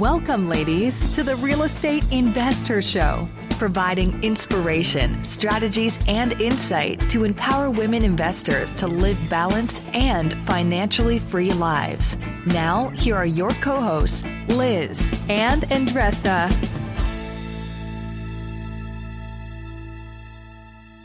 Welcome, ladies, to the Real Estate InvestHER Show, providing inspiration, strategies, and insight to empower women investors to live balanced and financially free lives. Now, here are your co hosts, Liz and Andresa.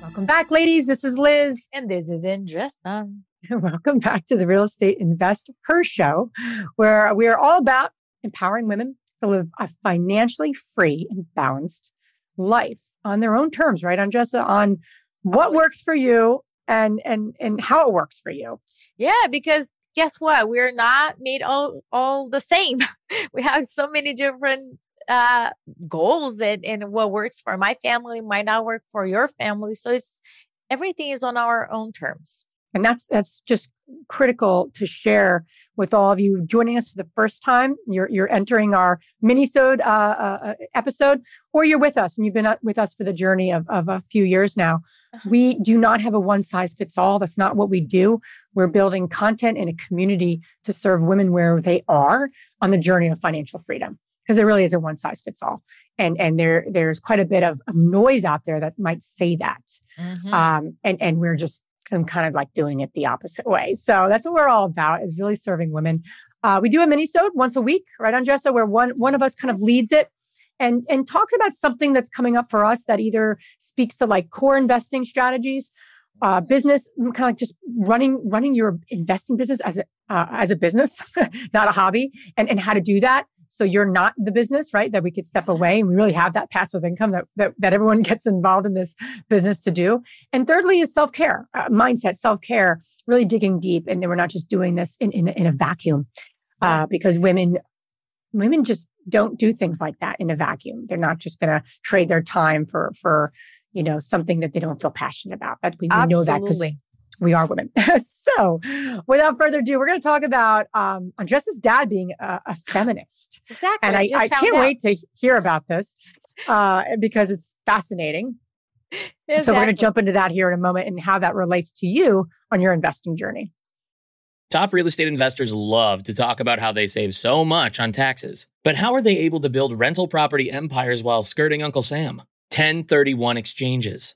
Welcome back, ladies. This is Liz. And this is Andresa. Welcome back to the Real Estate InvestHER Show, where we are all about empowering women to live a financially free and balanced life on their own terms, right, Andresa? On what works for you and and and how it works for you. Yeah, because guess what? We're not made all all the same. we have so many different uh goals and, and what works for my family might not work for your family. So it's everything is on our own terms. And that's that's just critical to share with all of you joining us for the first time. You're you're entering our minisode uh, uh, uh episode, or you're with us and you've been uh, with us for the journey of, of a few years now. Uh-huh. We do not have a one size fits all. That's not what we do. We're building content in a community to serve women where they are on the journey of financial freedom because there really is a one size fits all and and there there's quite a bit of, of noise out there that might say that mm-hmm. um, and and we're just I'm kind of like doing it the opposite way. So that's what we're all about is really serving women. Uh, we do a mini sode once a week, right, Andresa, where one one of us kind of leads it and and talks about something that's coming up for us that either speaks to like core investing strategies, uh, business, kind of like just running running your investing business as a uh, as a business, not a hobby, and and how to do that so you're not the business, right? That we could step away and we really have that passive income that, that, that everyone gets involved in this business to do. And thirdly is self care, uh, mindset, self care, really digging deep. And then we're not just doing this in, in, in a vacuum uh, because women women just don't do things like that in a vacuum. They're not just going to trade their time for for you know something that they don't feel passionate about. That we, we know that because we are women. so, without further ado, we're going to talk about um, Andresa's dad being a, a feminist. Exactly. And I, I can't out. wait to hear about this uh, because it's fascinating. Exactly. So, we're going to jump into that here in a moment and how that relates to you on your investing journey. Top real estate investors love to talk about how they save so much on taxes. But how are they able to build rental property empires while skirting Uncle Sam? 1031 exchanges.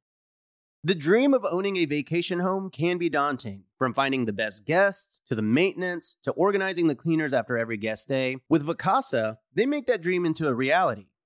The dream of owning a vacation home can be daunting. From finding the best guests, to the maintenance, to organizing the cleaners after every guest day, with Vacasa, they make that dream into a reality.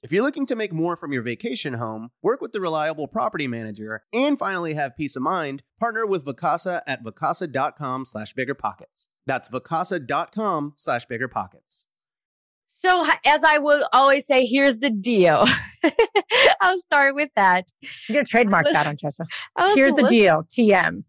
If you're looking to make more from your vacation home, work with the reliable property manager, and finally have peace of mind, partner with Vacasa at vacasa.com slash biggerpockets. That's vacasa.com slash biggerpockets. So, as I will always say, here's the deal. I'll start with that. You're going to trademark was, that on Chessa. Oh, here's the deal TM.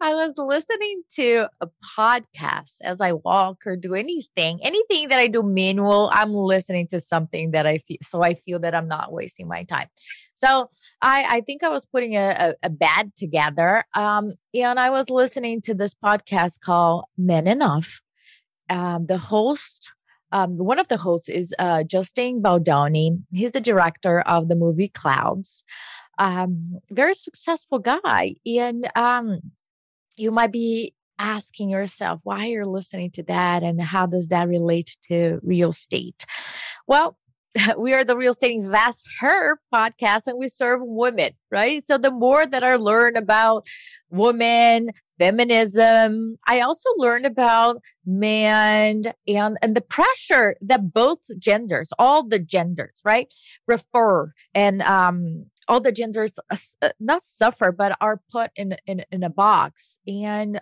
I was listening to a podcast as I walk or do anything, anything that I do manual, I'm listening to something that I feel so I feel that I'm not wasting my time. So I, I think I was putting a, a, a bed together. Um, and I was listening to this podcast called Man Enough. Um, the host um, one of the hosts is uh, Justin Baldoni. He's the director of the movie Clouds. Um, very successful guy, and um, you might be asking yourself why you're listening to that and how does that relate to real estate. Well, we are the Real Estate Invest Her podcast and we serve women, right? So the more that I learn about women, feminism, I also learn about man and, and the pressure that both genders, all the genders, right, refer and um, all the genders uh, uh not suffer, but are put in, in, in a box. And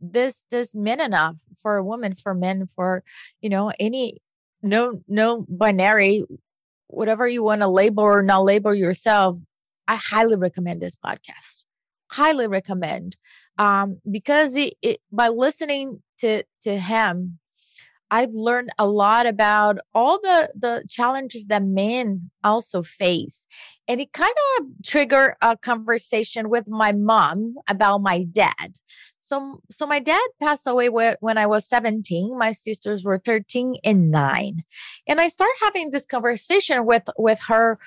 this this men enough for a woman for men for you know any no no binary whatever you want to label or not label yourself i highly recommend this podcast highly recommend um, because it, it, by listening to to him i've learned a lot about all the the challenges that men also face and it kind of triggered a conversation with my mom about my dad so so my dad passed away when I was 17. My sisters were 13 and 9. And I started having this conversation with with her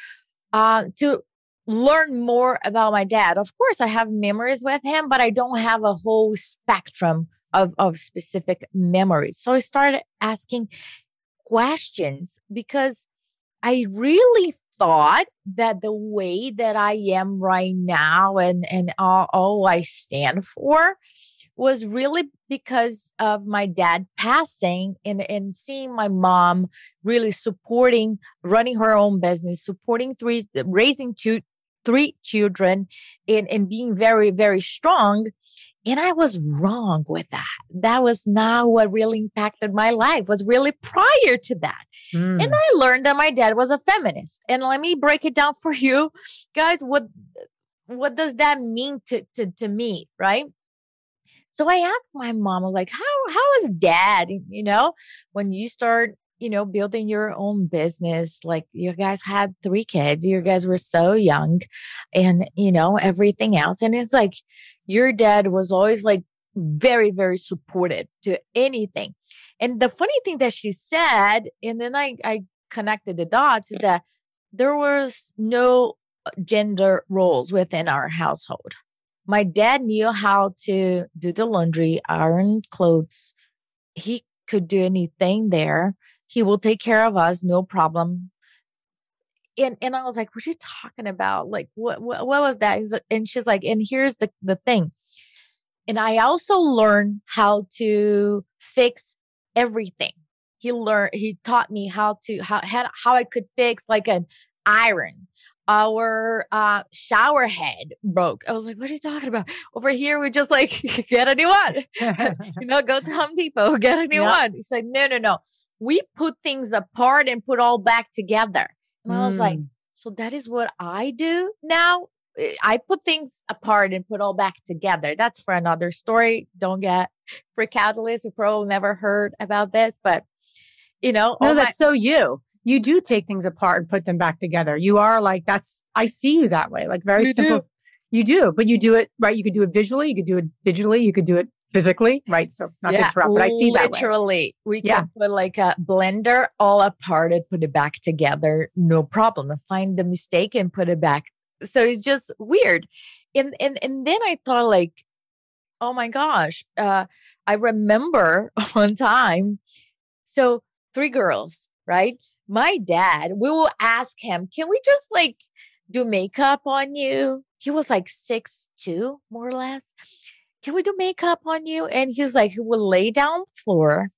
uh, to learn more about my dad. Of course, I have memories with him, but I don't have a whole spectrum of, of specific memories. So I started asking questions because I really thought that the way that I am right now and, and all, all I stand for was really because of my dad passing and, and seeing my mom really supporting running her own business supporting three raising two three children and, and being very very strong and i was wrong with that that was not what really impacted my life was really prior to that mm. and i learned that my dad was a feminist and let me break it down for you guys what what does that mean to to, to me right so I asked my mom, like, how how is dad? You know, when you start, you know, building your own business, like you guys had three kids, you guys were so young, and you know, everything else. And it's like your dad was always like very, very supportive to anything. And the funny thing that she said, and then I, I connected the dots, is that there was no uh, gender roles within our household my dad knew how to do the laundry, iron clothes. He could do anything there. He will take care of us, no problem. And and I was like, what are you talking about? Like, what what, what was that? And she's like, and here's the, the thing. And I also learned how to fix everything. He learned, he taught me how to how how I could fix like an iron our uh, shower head broke. I was like, what are you talking about? Over here, we just like get a new one. you know, go to Home Depot, get a new yep. one. He's like, no, no, no. We put things apart and put all back together. And mm. I was like, mm. so that is what I do now. Eh, I put things apart and put all back together. That's for another story. Don't get for catalyst. You probably never heard about this, but you know, no, that's my- so you you do take things apart and put them back together. You are like, that's, I see you that way, like very you simple. Do. You do, but you do it, right? You could do it visually, you could do it digitally, you could do it physically, right? So not yeah, to interrupt, but I see that. Literally, we can yeah. put like a blender all apart and put it back together, no problem. And find the mistake and put it back. So it's just weird. And and and then I thought like, oh my gosh, uh, I remember one time. So three girls, right? my dad, we will ask him, can we just like do makeup on you? He was like six two, more or less. Can we do makeup on you? And he's like, he will lay down floor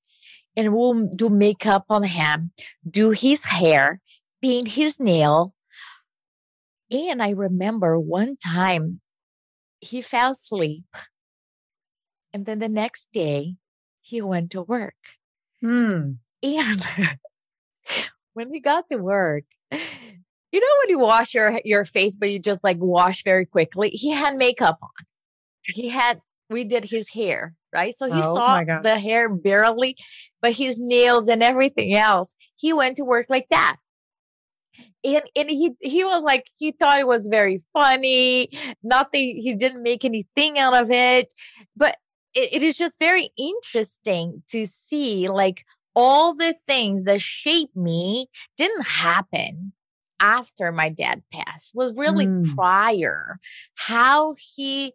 and we'll do makeup on him, do his hair, paint his nail. And I remember one time he fell asleep. And then the next day he went to work. Hmm. And when he got to work, you know when you wash your your face, but you just like wash very quickly. He had makeup on. He had we did his hair, right? So he oh, saw the hair barely, but his nails and everything else. He went to work like that. And, and he he was like he thought it was very funny nothing he didn't make anything out of it but it, it is just very interesting to see like all the things that shaped me didn't happen after my dad passed was really mm. prior how he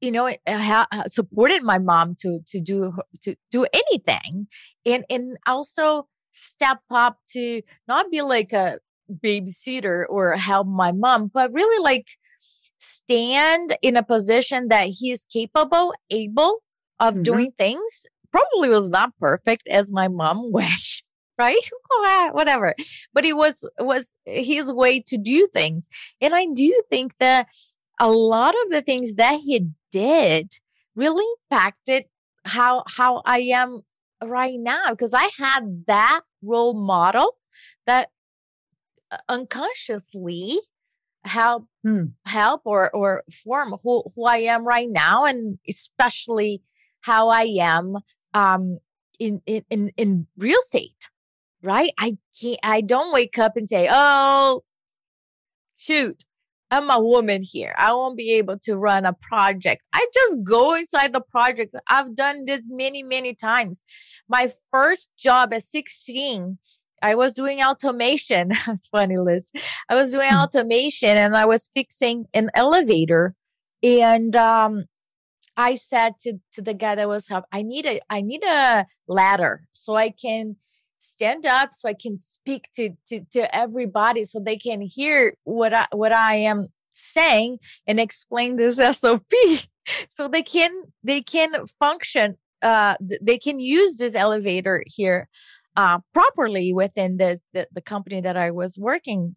you know ha- supported my mom to to do to do anything and and also step up to not be like a babysitter or help my mom but really like stand in a position that he is capable able of mm-hmm. doing things. Probably was not perfect as my mom wish right? Whatever. But it was was his way to do things. And i do think that a lot of the things that he did really impacted how how I am right now because I had that role model that uh, unconsciously help hmm. help or or form who who I am right now and especially how I am um in in in, in real estate right I can't I don't wake up and say oh shoot I'm a woman here. I won't be able to run a project. I just go inside the project. I've done this many, many times. My first job at 16, I was doing automation. That's funny, Liz. I was doing hmm. automation and I was fixing an elevator. And um, I said to, to the guy that was help, I need a I need a ladder so I can stand up so I can speak to, to, to everybody so they can hear what I, what I am saying and explain this SOP so they can, they can function, uh, they can use this elevator here, uh, properly within the, the, the company that I was working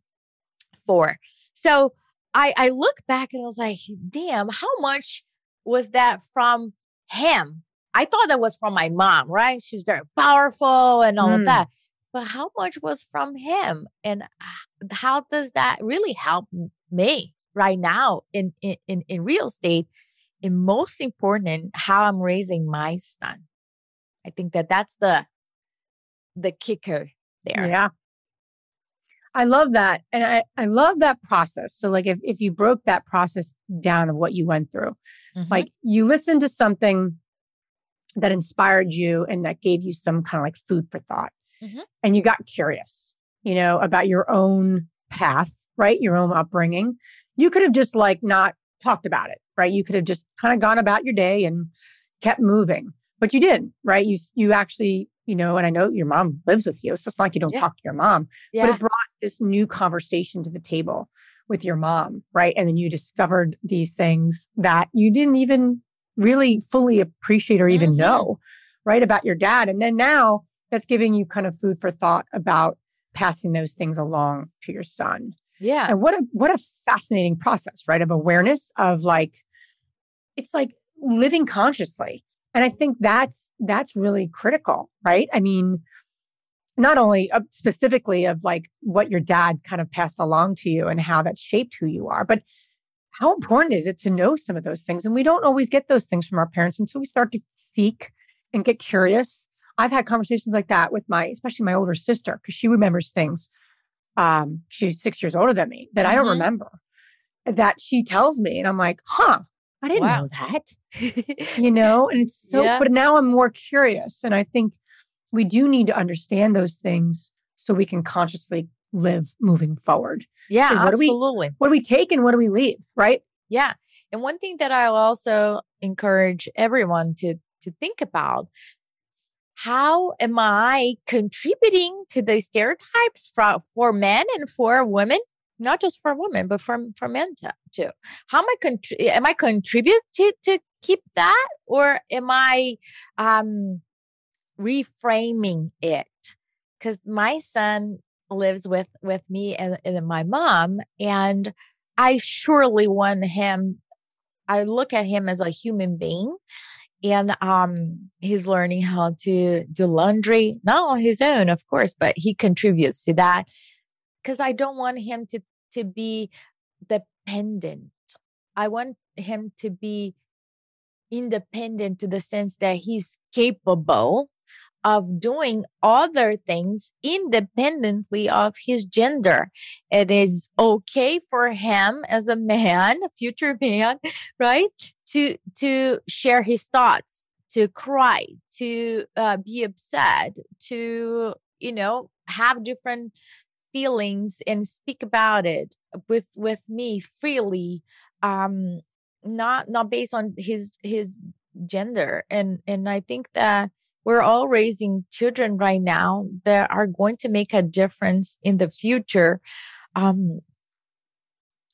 for. So I, I look back and I was like, damn, how much was that from him I thought that was from my mom, right? She's very powerful and all mm. of that. But how much was from him? And how does that really help me right now in, in, in real estate? And most important, how I'm raising my son. I think that that's the the kicker there. Yeah. I love that. And I, I love that process. So like if, if you broke that process down of what you went through, mm-hmm. like you listened to something that inspired you and that gave you some kind of like food for thought. Mm-hmm. And you got curious, you know, about your own path, right? Your own upbringing. You could have just like not talked about it, right? You could have just kind of gone about your day and kept moving, but you didn't, right? You, you actually, you know, and I know your mom lives with you. So it's not like you don't yeah. talk to your mom, yeah. but it brought this new conversation to the table with your mom, right? And then you discovered these things that you didn't even really fully appreciate or even mm-hmm. know, right, about your dad. And then now that's giving you kind of food for thought about passing those things along to your son. Yeah. And what a what a fascinating process, right? Of awareness of like it's like living consciously. And I think that's that's really critical, right? I mean, not only uh, specifically of like what your dad kind of passed along to you and how that shaped who you are, but how important is it to know some of those things? And we don't always get those things from our parents until we start to seek and get curious. I've had conversations like that with my, especially my older sister, because she remembers things. Um, she's six years older than me that mm-hmm. I don't mm-hmm. remember. That she tells me, and I'm like, huh, I didn't wow. know that. you know, and it's so, yeah. but now I'm more curious. And I think we do need to understand those things so we can consciously live moving forward. Yeah, so what absolutely. Do we, what do we take and what do we leave? Right. Yeah. And one thing that I'll also encourage everyone to to think about how am I contributing to the stereotypes for, for men and for women? Not just for women, but for, for men too. How am I contri- am I contribute to, to keep that, or am I um, reframing it? Because my son lives with with me and, and my mom and i surely want him i look at him as a human being and um he's learning how to do laundry not on his own of course but he contributes to that because i don't want him to to be dependent. I want him to be independent to the sense that he's capable of doing other things independently of his gender. It is okay for him as a man, a future man, right? To to share his thoughts, to cry, to uh, be upset, to you know have different feelings and speak about it with with me freely um not not based on his his gender and and i think that we're all raising children right now that are going to make a difference in the future um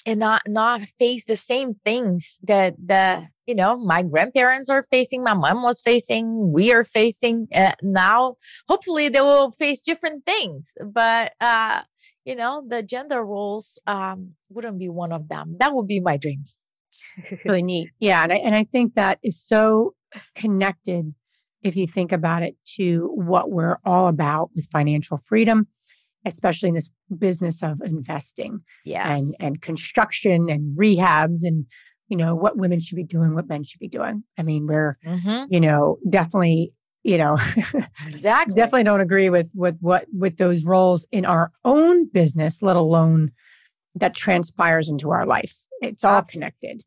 and not not face the same things that the you know my grandparents are facing my mom was facing we are facing uh, now hopefully they will face different things but uh you know the gender roles um wouldn't be one of them. That would be my dream. Really neat yeah and I, and I think that is so connected if you think about it to what we're all about with financial freedom especially in this business of investing yes. and and construction and rehabs and you know what women should be doing what men should be doing i mean we're mm-hmm. you know definitely you know exactly definitely don't agree with with what with those roles in our own business let alone that transpires into our life it's all Absolutely. connected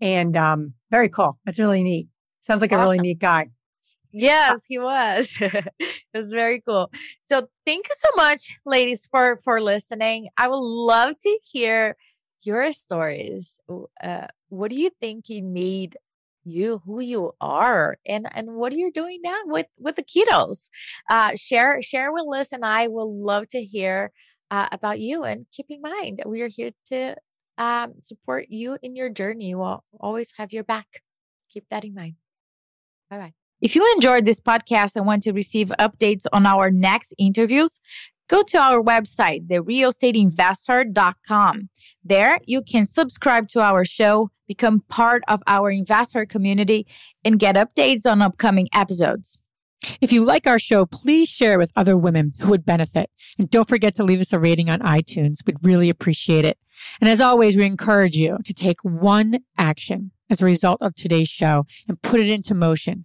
and um very cool that's really neat sounds like awesome. a really neat guy Yes, he was. it was very cool. So thank you so much, ladies, for for listening. I would love to hear your stories. Uh, what do you think he made you who you are and and what are you doing now with with the ketos uh share share with liz and i will love to hear uh, about you and keep in mind we are here to um support you in your journey we'll always have your back keep that in mind bye bye if you enjoyed this podcast and want to receive updates on our next interviews, go to our website, therealestateinvestor.com. There, you can subscribe to our show, become part of our investor community, and get updates on upcoming episodes. If you like our show, please share with other women who would benefit. And don't forget to leave us a rating on iTunes. We'd really appreciate it. And as always, we encourage you to take one action as a result of today's show and put it into motion